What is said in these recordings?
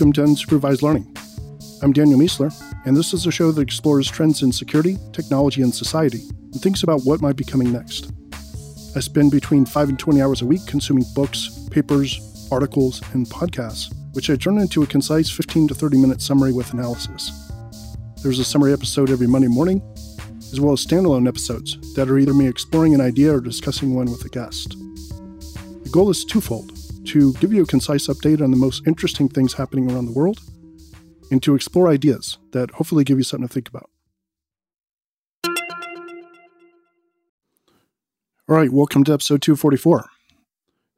welcome to Unsupervised Learning. I'm Daniel Miessler, and this is a show that explores trends in security, technology, and society, and thinks about what might be coming next. I spend between 5 and 20 hours a week consuming books, papers, articles, and podcasts, which I turn into a concise 15 to 30 minute summary with analysis. There's a summary episode every Monday morning, as well as standalone episodes that are either me exploring an idea or discussing one with a guest. The goal is twofold to give you a concise update on the most interesting things happening around the world, and to explore ideas that hopefully give you something to think about. All right, welcome to episode 244.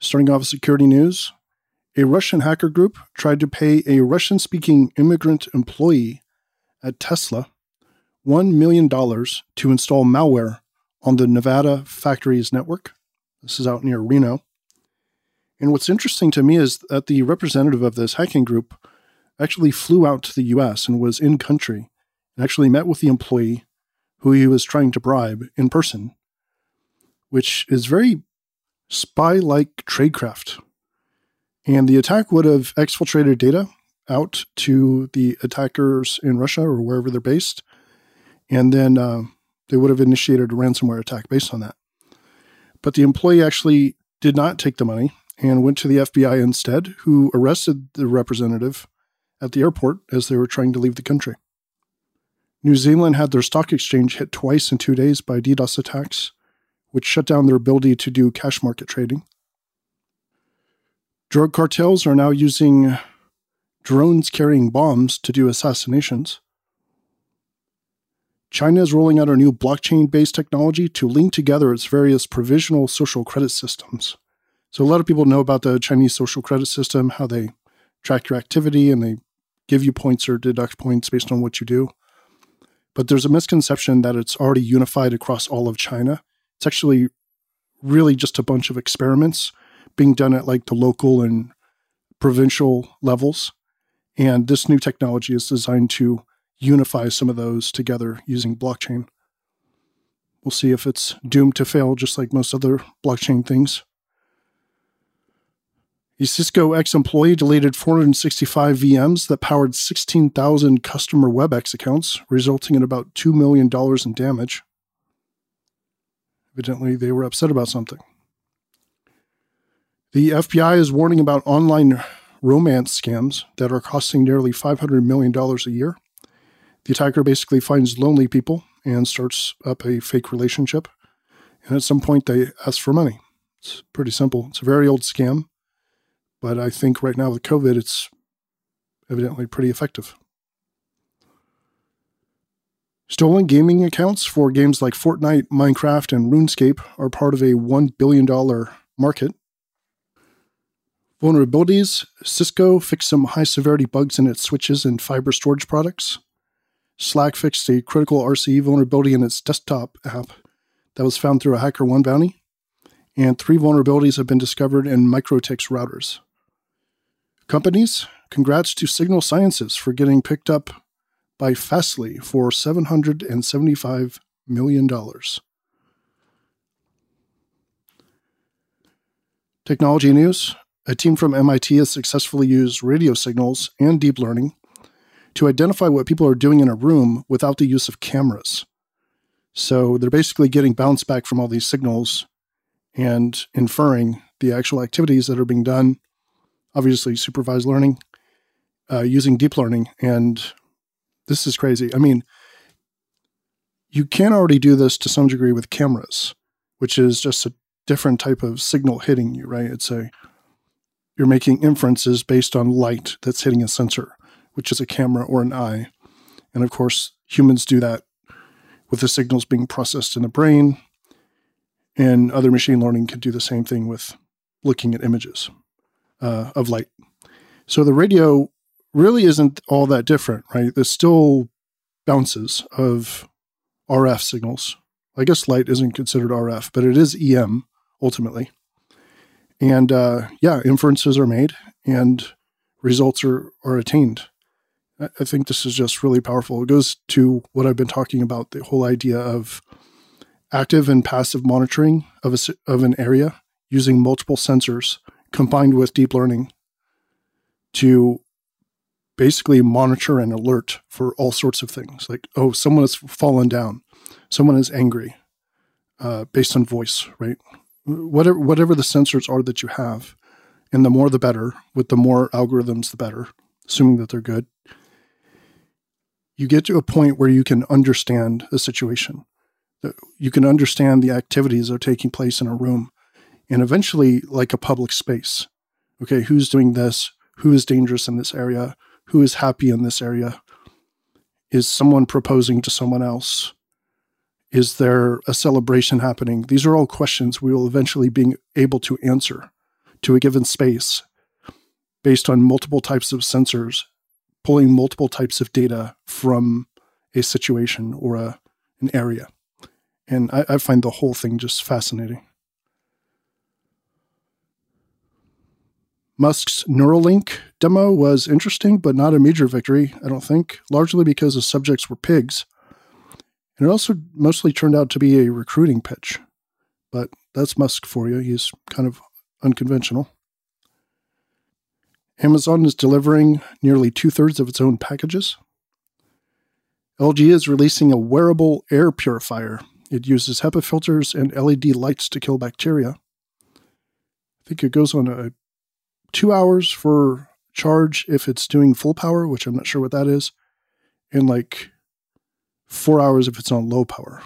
Starting off with security news, a Russian hacker group tried to pay a Russian speaking immigrant employee at Tesla $1 million to install malware on the Nevada factory's network. This is out near Reno. And what's interesting to me is that the representative of this hacking group actually flew out to the US and was in country and actually met with the employee who he was trying to bribe in person, which is very spy like tradecraft. And the attack would have exfiltrated data out to the attackers in Russia or wherever they're based. And then uh, they would have initiated a ransomware attack based on that. But the employee actually did not take the money and went to the FBI instead, who arrested the representative at the airport as they were trying to leave the country. New Zealand had their stock exchange hit twice in two days by DDoS attacks, which shut down their ability to do cash market trading. Drug cartels are now using drones carrying bombs to do assassinations. China is rolling out a new blockchain based technology to link together its various provisional social credit systems. So a lot of people know about the Chinese social credit system, how they track your activity and they give you points or deduct points based on what you do. But there's a misconception that it's already unified across all of China. It's actually really just a bunch of experiments being done at like the local and provincial levels. And this new technology is designed to unify some of those together using blockchain. We'll see if it's doomed to fail, just like most other blockchain things. A Cisco ex employee deleted 465 VMs that powered 16,000 customer WebEx accounts, resulting in about $2 million in damage. Evidently, they were upset about something. The FBI is warning about online romance scams that are costing nearly $500 million a year. The attacker basically finds lonely people and starts up a fake relationship. And at some point, they ask for money. It's pretty simple. It's a very old scam. But I think right now with COVID, it's evidently pretty effective. Stolen gaming accounts for games like Fortnite, Minecraft, and RuneScape are part of a $1 billion market. Vulnerabilities Cisco fixed some high severity bugs in its switches and fiber storage products. Slack fixed a critical RCE vulnerability in its desktop app that was found through a HackerOne bounty. And three vulnerabilities have been discovered in MikroTik's routers. Companies, congrats to Signal Sciences for getting picked up by Fastly for $775 million. Technology news a team from MIT has successfully used radio signals and deep learning to identify what people are doing in a room without the use of cameras. So they're basically getting bounce back from all these signals and inferring the actual activities that are being done obviously supervised learning, uh, using deep learning. And this is crazy. I mean, you can already do this to some degree with cameras, which is just a different type of signal hitting you, right? It's a, you're making inferences based on light that's hitting a sensor, which is a camera or an eye. And of course, humans do that with the signals being processed in the brain. And other machine learning can do the same thing with looking at images uh, of light. So the radio really isn't all that different, right? There's still bounces of RF signals. I guess light isn't considered RF, but it is EM ultimately. And uh, yeah, inferences are made and results are, are attained. I think this is just really powerful. It goes to what I've been talking about the whole idea of active and passive monitoring of, a, of an area using multiple sensors combined with deep learning to basically monitor and alert for all sorts of things like, oh, someone has fallen down, someone is angry, uh, based on voice, right? Whatever, whatever the sensors are that you have, and the more the better, with the more algorithms, the better, assuming that they're good. You get to a point where you can understand the situation. You can understand the activities that are taking place in a room and eventually like a public space. Okay, who's doing this? Who is dangerous in this area? Who is happy in this area? Is someone proposing to someone else? Is there a celebration happening? These are all questions we will eventually be able to answer to a given space based on multiple types of sensors, pulling multiple types of data from a situation or a, an area. And I, I find the whole thing just fascinating. Musk's Neuralink demo was interesting, but not a major victory, I don't think, largely because the subjects were pigs. And it also mostly turned out to be a recruiting pitch. But that's Musk for you. He's kind of unconventional. Amazon is delivering nearly two thirds of its own packages. LG is releasing a wearable air purifier. It uses HEPA filters and LED lights to kill bacteria. I think it goes on a two hours for charge if it's doing full power, which I'm not sure what that is, and like four hours if it's on low power.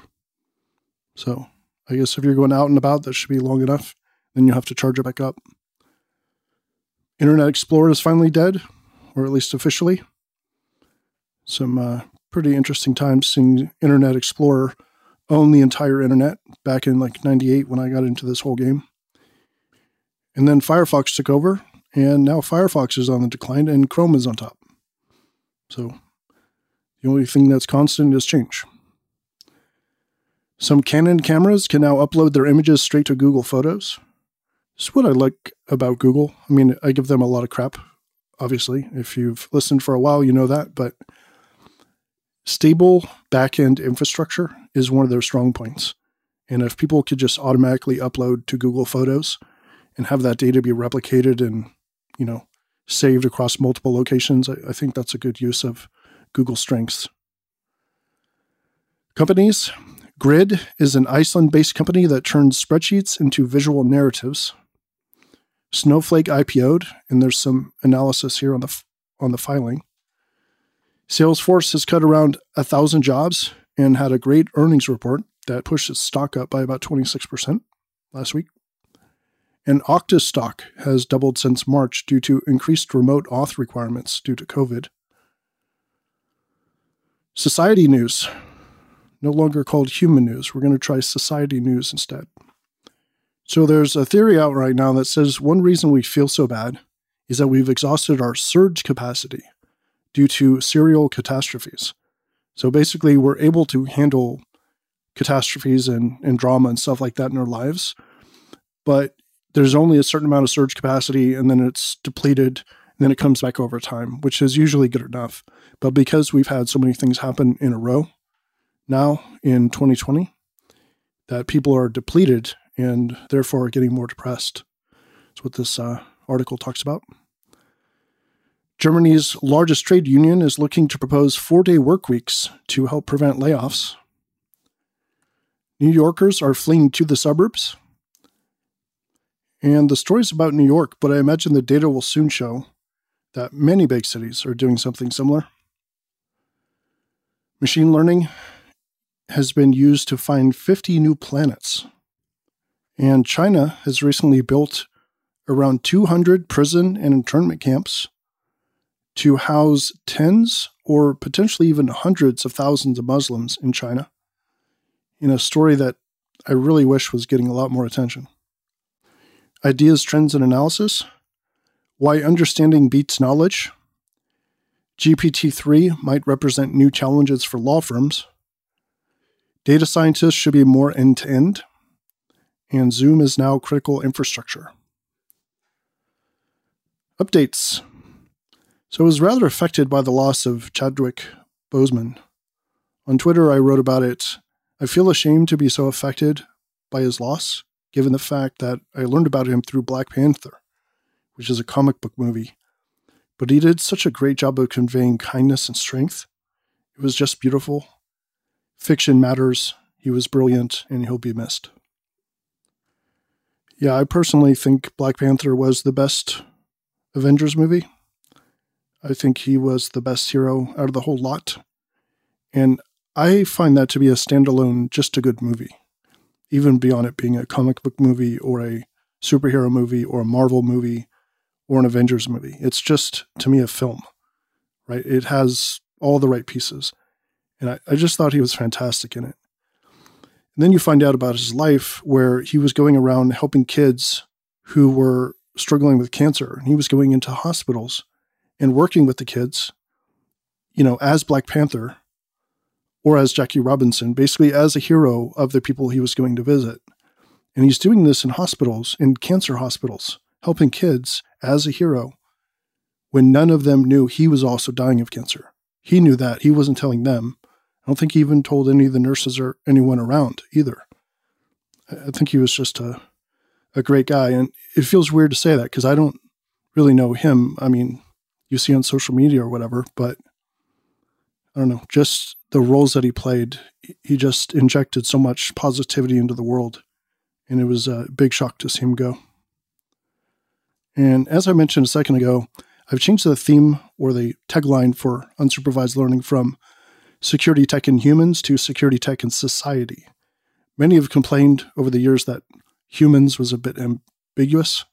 So I guess if you're going out and about, that should be long enough. Then you have to charge it back up. Internet Explorer is finally dead, or at least officially. Some uh, pretty interesting times seeing Internet Explorer own the entire internet back in like 98 when I got into this whole game. And then Firefox took over and now Firefox is on the decline and Chrome is on top. So the only thing that's constant is change. Some Canon cameras can now upload their images straight to Google Photos. This is what I like about Google. I mean, I give them a lot of crap, obviously. If you've listened for a while, you know that. But stable backend infrastructure is one of their strong points. And if people could just automatically upload to Google Photos and have that data be replicated and you know, saved across multiple locations. I, I think that's a good use of Google strengths. Companies. Grid is an Iceland based company that turns spreadsheets into visual narratives. Snowflake IPO'd, and there's some analysis here on the, on the filing. Salesforce has cut around a thousand jobs and had a great earnings report that pushed its stock up by about 26% last week. And Okta stock has doubled since March due to increased remote auth requirements due to COVID. Society news, no longer called human news. We're going to try society news instead. So there's a theory out right now that says one reason we feel so bad is that we've exhausted our surge capacity due to serial catastrophes. So basically, we're able to handle catastrophes and, and drama and stuff like that in our lives. But there's only a certain amount of surge capacity and then it's depleted and then it comes back over time, which is usually good enough. But because we've had so many things happen in a row now in 2020, that people are depleted and therefore getting more depressed. That's what this uh, article talks about. Germany's largest trade union is looking to propose four day work weeks to help prevent layoffs. New Yorkers are fleeing to the suburbs and the story's about New York, but I imagine the data will soon show that many big cities are doing something similar. Machine learning has been used to find 50 new planets. And China has recently built around 200 prison and internment camps to house tens or potentially even hundreds of thousands of Muslims in China in a story that I really wish was getting a lot more attention. Ideas, Trends, and Analysis, Why Understanding Beats Knowledge, GPT 3 might represent new challenges for law firms, Data scientists should be more end to end, and Zoom is now critical infrastructure. Updates. So I was rather affected by the loss of Chadwick Boseman. On Twitter, I wrote about it. I feel ashamed to be so affected by his loss given the fact that I learned about him through Black Panther, which is a comic book movie but he did such a great job of conveying kindness and strength. It was just beautiful. Fiction matters. He was brilliant, and he'll be missed. Yeah, I personally think Black Panther was the best Avengers movie. I think he was the best hero out of the whole lot. And I find that to be a standalone, just a good movie, even beyond it being a comic book movie or a superhero movie or a Marvel movie or an Avengers movie. It's just, to me, a film, right? It has all the right pieces. And I, I just thought he was fantastic in it. And then you find out about his life where he was going around helping kids who were struggling with cancer. And he was going into hospitals and working with the kids, you know, as Black Panther or as Jackie Robinson, basically as a hero of the people he was going to visit. And he's doing this in hospitals, in cancer hospitals, helping kids as a hero when none of them knew he was also dying of cancer. He knew that. He wasn't telling them. I don't think he even told any of the nurses or anyone around either. I think he was just a, a great guy. And it feels weird to say that because I don't really know him. I mean, you see on social media or whatever, but I don't know, just the roles that he played, he just injected so much positivity into the world. And it was a big shock to see him go. And as I mentioned a second ago, I've changed the theme or the tagline for unsupervised learning from security tech in humans to security tech in society. Many have complained over the years that humans was a bit ambiguous.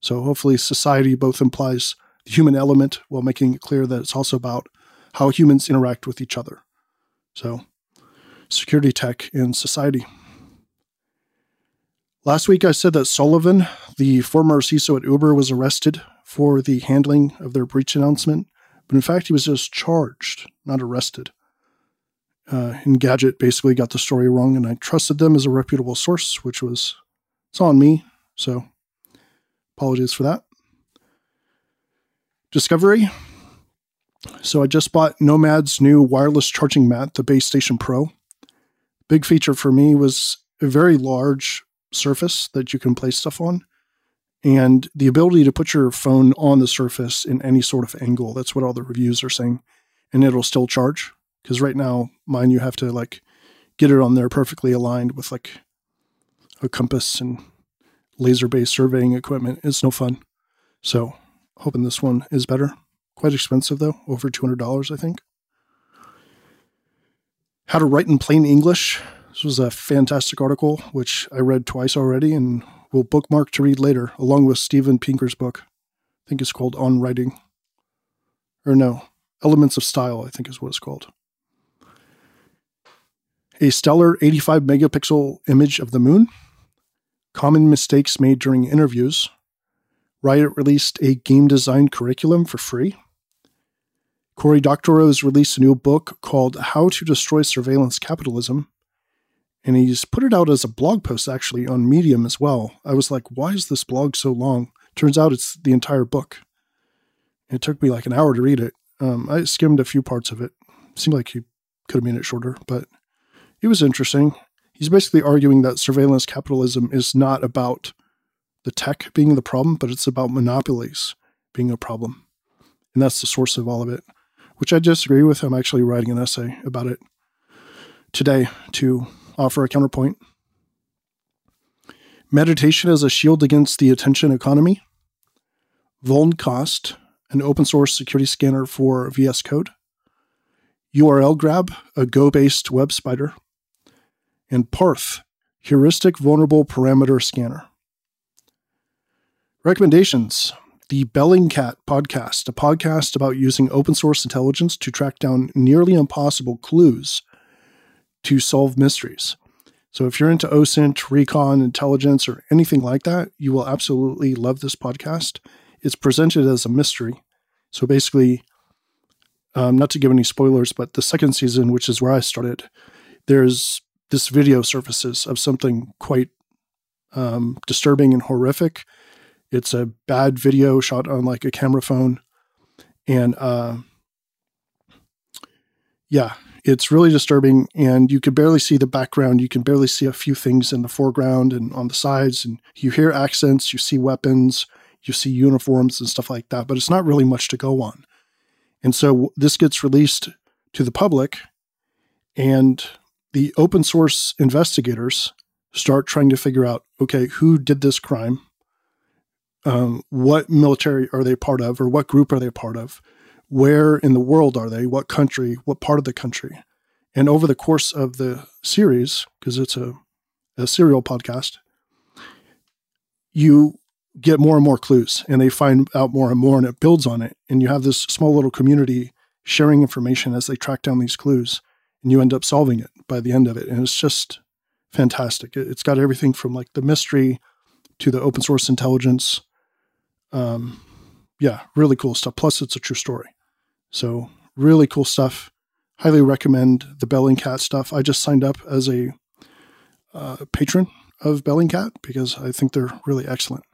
So hopefully society both implies the human element while making it clear that it's also about how humans interact with each other. So security tech in society. Last week I said that Sullivan, the former CISO at Uber, was arrested for the handling of their breach announcement, but in fact, he was just charged, not arrested. Uh, Engadget basically got the story wrong, and I trusted them as a reputable source, which was it's on me. So apologies for that. Discovery. So I just bought Nomad's new wireless charging mat, the Base Station Pro. Big feature for me was a very large surface that you can place stuff on and the ability to put your phone on the surface in any sort of angle. That's what all the reviews are saying. And it'll still charge. Because right now, mine, you have to like get it on there perfectly aligned with like a compass and laser based surveying equipment. It's no fun. So, hoping this one is better. Quite expensive though, over $200, I think. How to write in plain English. This was a fantastic article, which I read twice already and will bookmark to read later, along with Steven Pinker's book. I think it's called On Writing. Or no, Elements of Style, I think is what it's called. A stellar 85 megapixel image of the moon. Common mistakes made during interviews. Riot released a game design curriculum for free. Cory Doctorow has released a new book called How to Destroy Surveillance Capitalism and he's put it out as a blog post actually on Medium as well. I was like, why is this blog so long? Turns out it's the entire book. It took me like an hour to read it. Um, I skimmed a few parts of it. it. Seemed like he could have made it shorter, but it was interesting. He's basically arguing that surveillance capitalism is not about the tech being the problem, but it's about monopolies being a problem. And that's the source of all of it, which I disagree with. I'm actually writing an essay about it today to offer a counterpoint. Meditation as a shield against the attention economy. Vulncost, an open source security scanner for VS Code. URL Grab, a Go based web spider. And Parth, heuristic vulnerable parameter scanner. Recommendations the Bellingcat podcast, a podcast about using open source intelligence to track down nearly impossible clues to solve mysteries. So if you're into OSINT, recon, intelligence, or anything like that, you will absolutely love this podcast. It's presented as a mystery. So basically, um, not to give any spoilers, but the second season, which is where I started, there's this video surfaces of something quite um, disturbing and horrific. It's a bad video shot on like a camera phone. And uh, yeah, it's really disturbing and you can barely see the background you can barely see a few things in the foreground and on the sides and you hear accents you see weapons you see uniforms and stuff like that, but it's not really much to go on. And so this gets released to the public, and the open source investigators start trying to figure out okay, who did this crime? Um, what military are they part of, or what group are they part of? Where in the world are they? What country? What part of the country? And over the course of the series, because it's a, a serial podcast, you get more and more clues and they find out more and more and it builds on it. And you have this small little community sharing information as they track down these clues and you end up solving it by the end of it. And it's just fantastic. It's got everything from like the mystery to the open source intelligence. Um, yeah, really cool stuff. Plus, it's a true story. So, really cool stuff. Highly recommend the Bellingcat stuff. I just signed up as a uh, patron of Bellingcat because I think they're really excellent.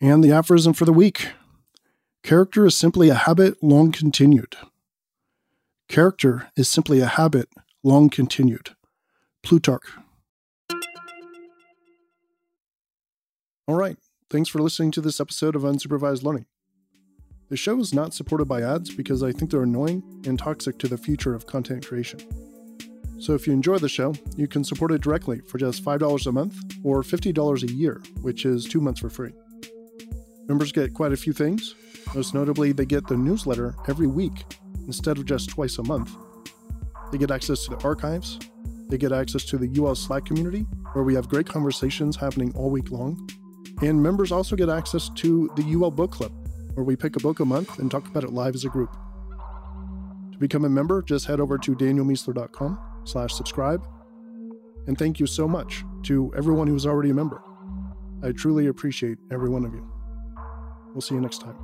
And the aphorism for the week character is simply a habit long continued. Character is simply a habit long continued. Plutarch. All right. Thanks for listening to this episode of Unsupervised Learning. The show is not supported by ads because I think they're annoying and toxic to the future of content creation. So if you enjoy the show, you can support it directly for just $5 a month or $50 a year, which is two months for free. Members get quite a few things. Most notably, they get the newsletter every week instead of just twice a month. They get access to the archives. They get access to the UL Slack community, where we have great conversations happening all week long. And members also get access to the UL Book Club, where we pick a book a month and talk about it live as a group. To become a member, just head over to danielmiessler.com slash subscribe. And thank you so much to everyone who's already a member. I truly appreciate every one of you. We'll see you next time.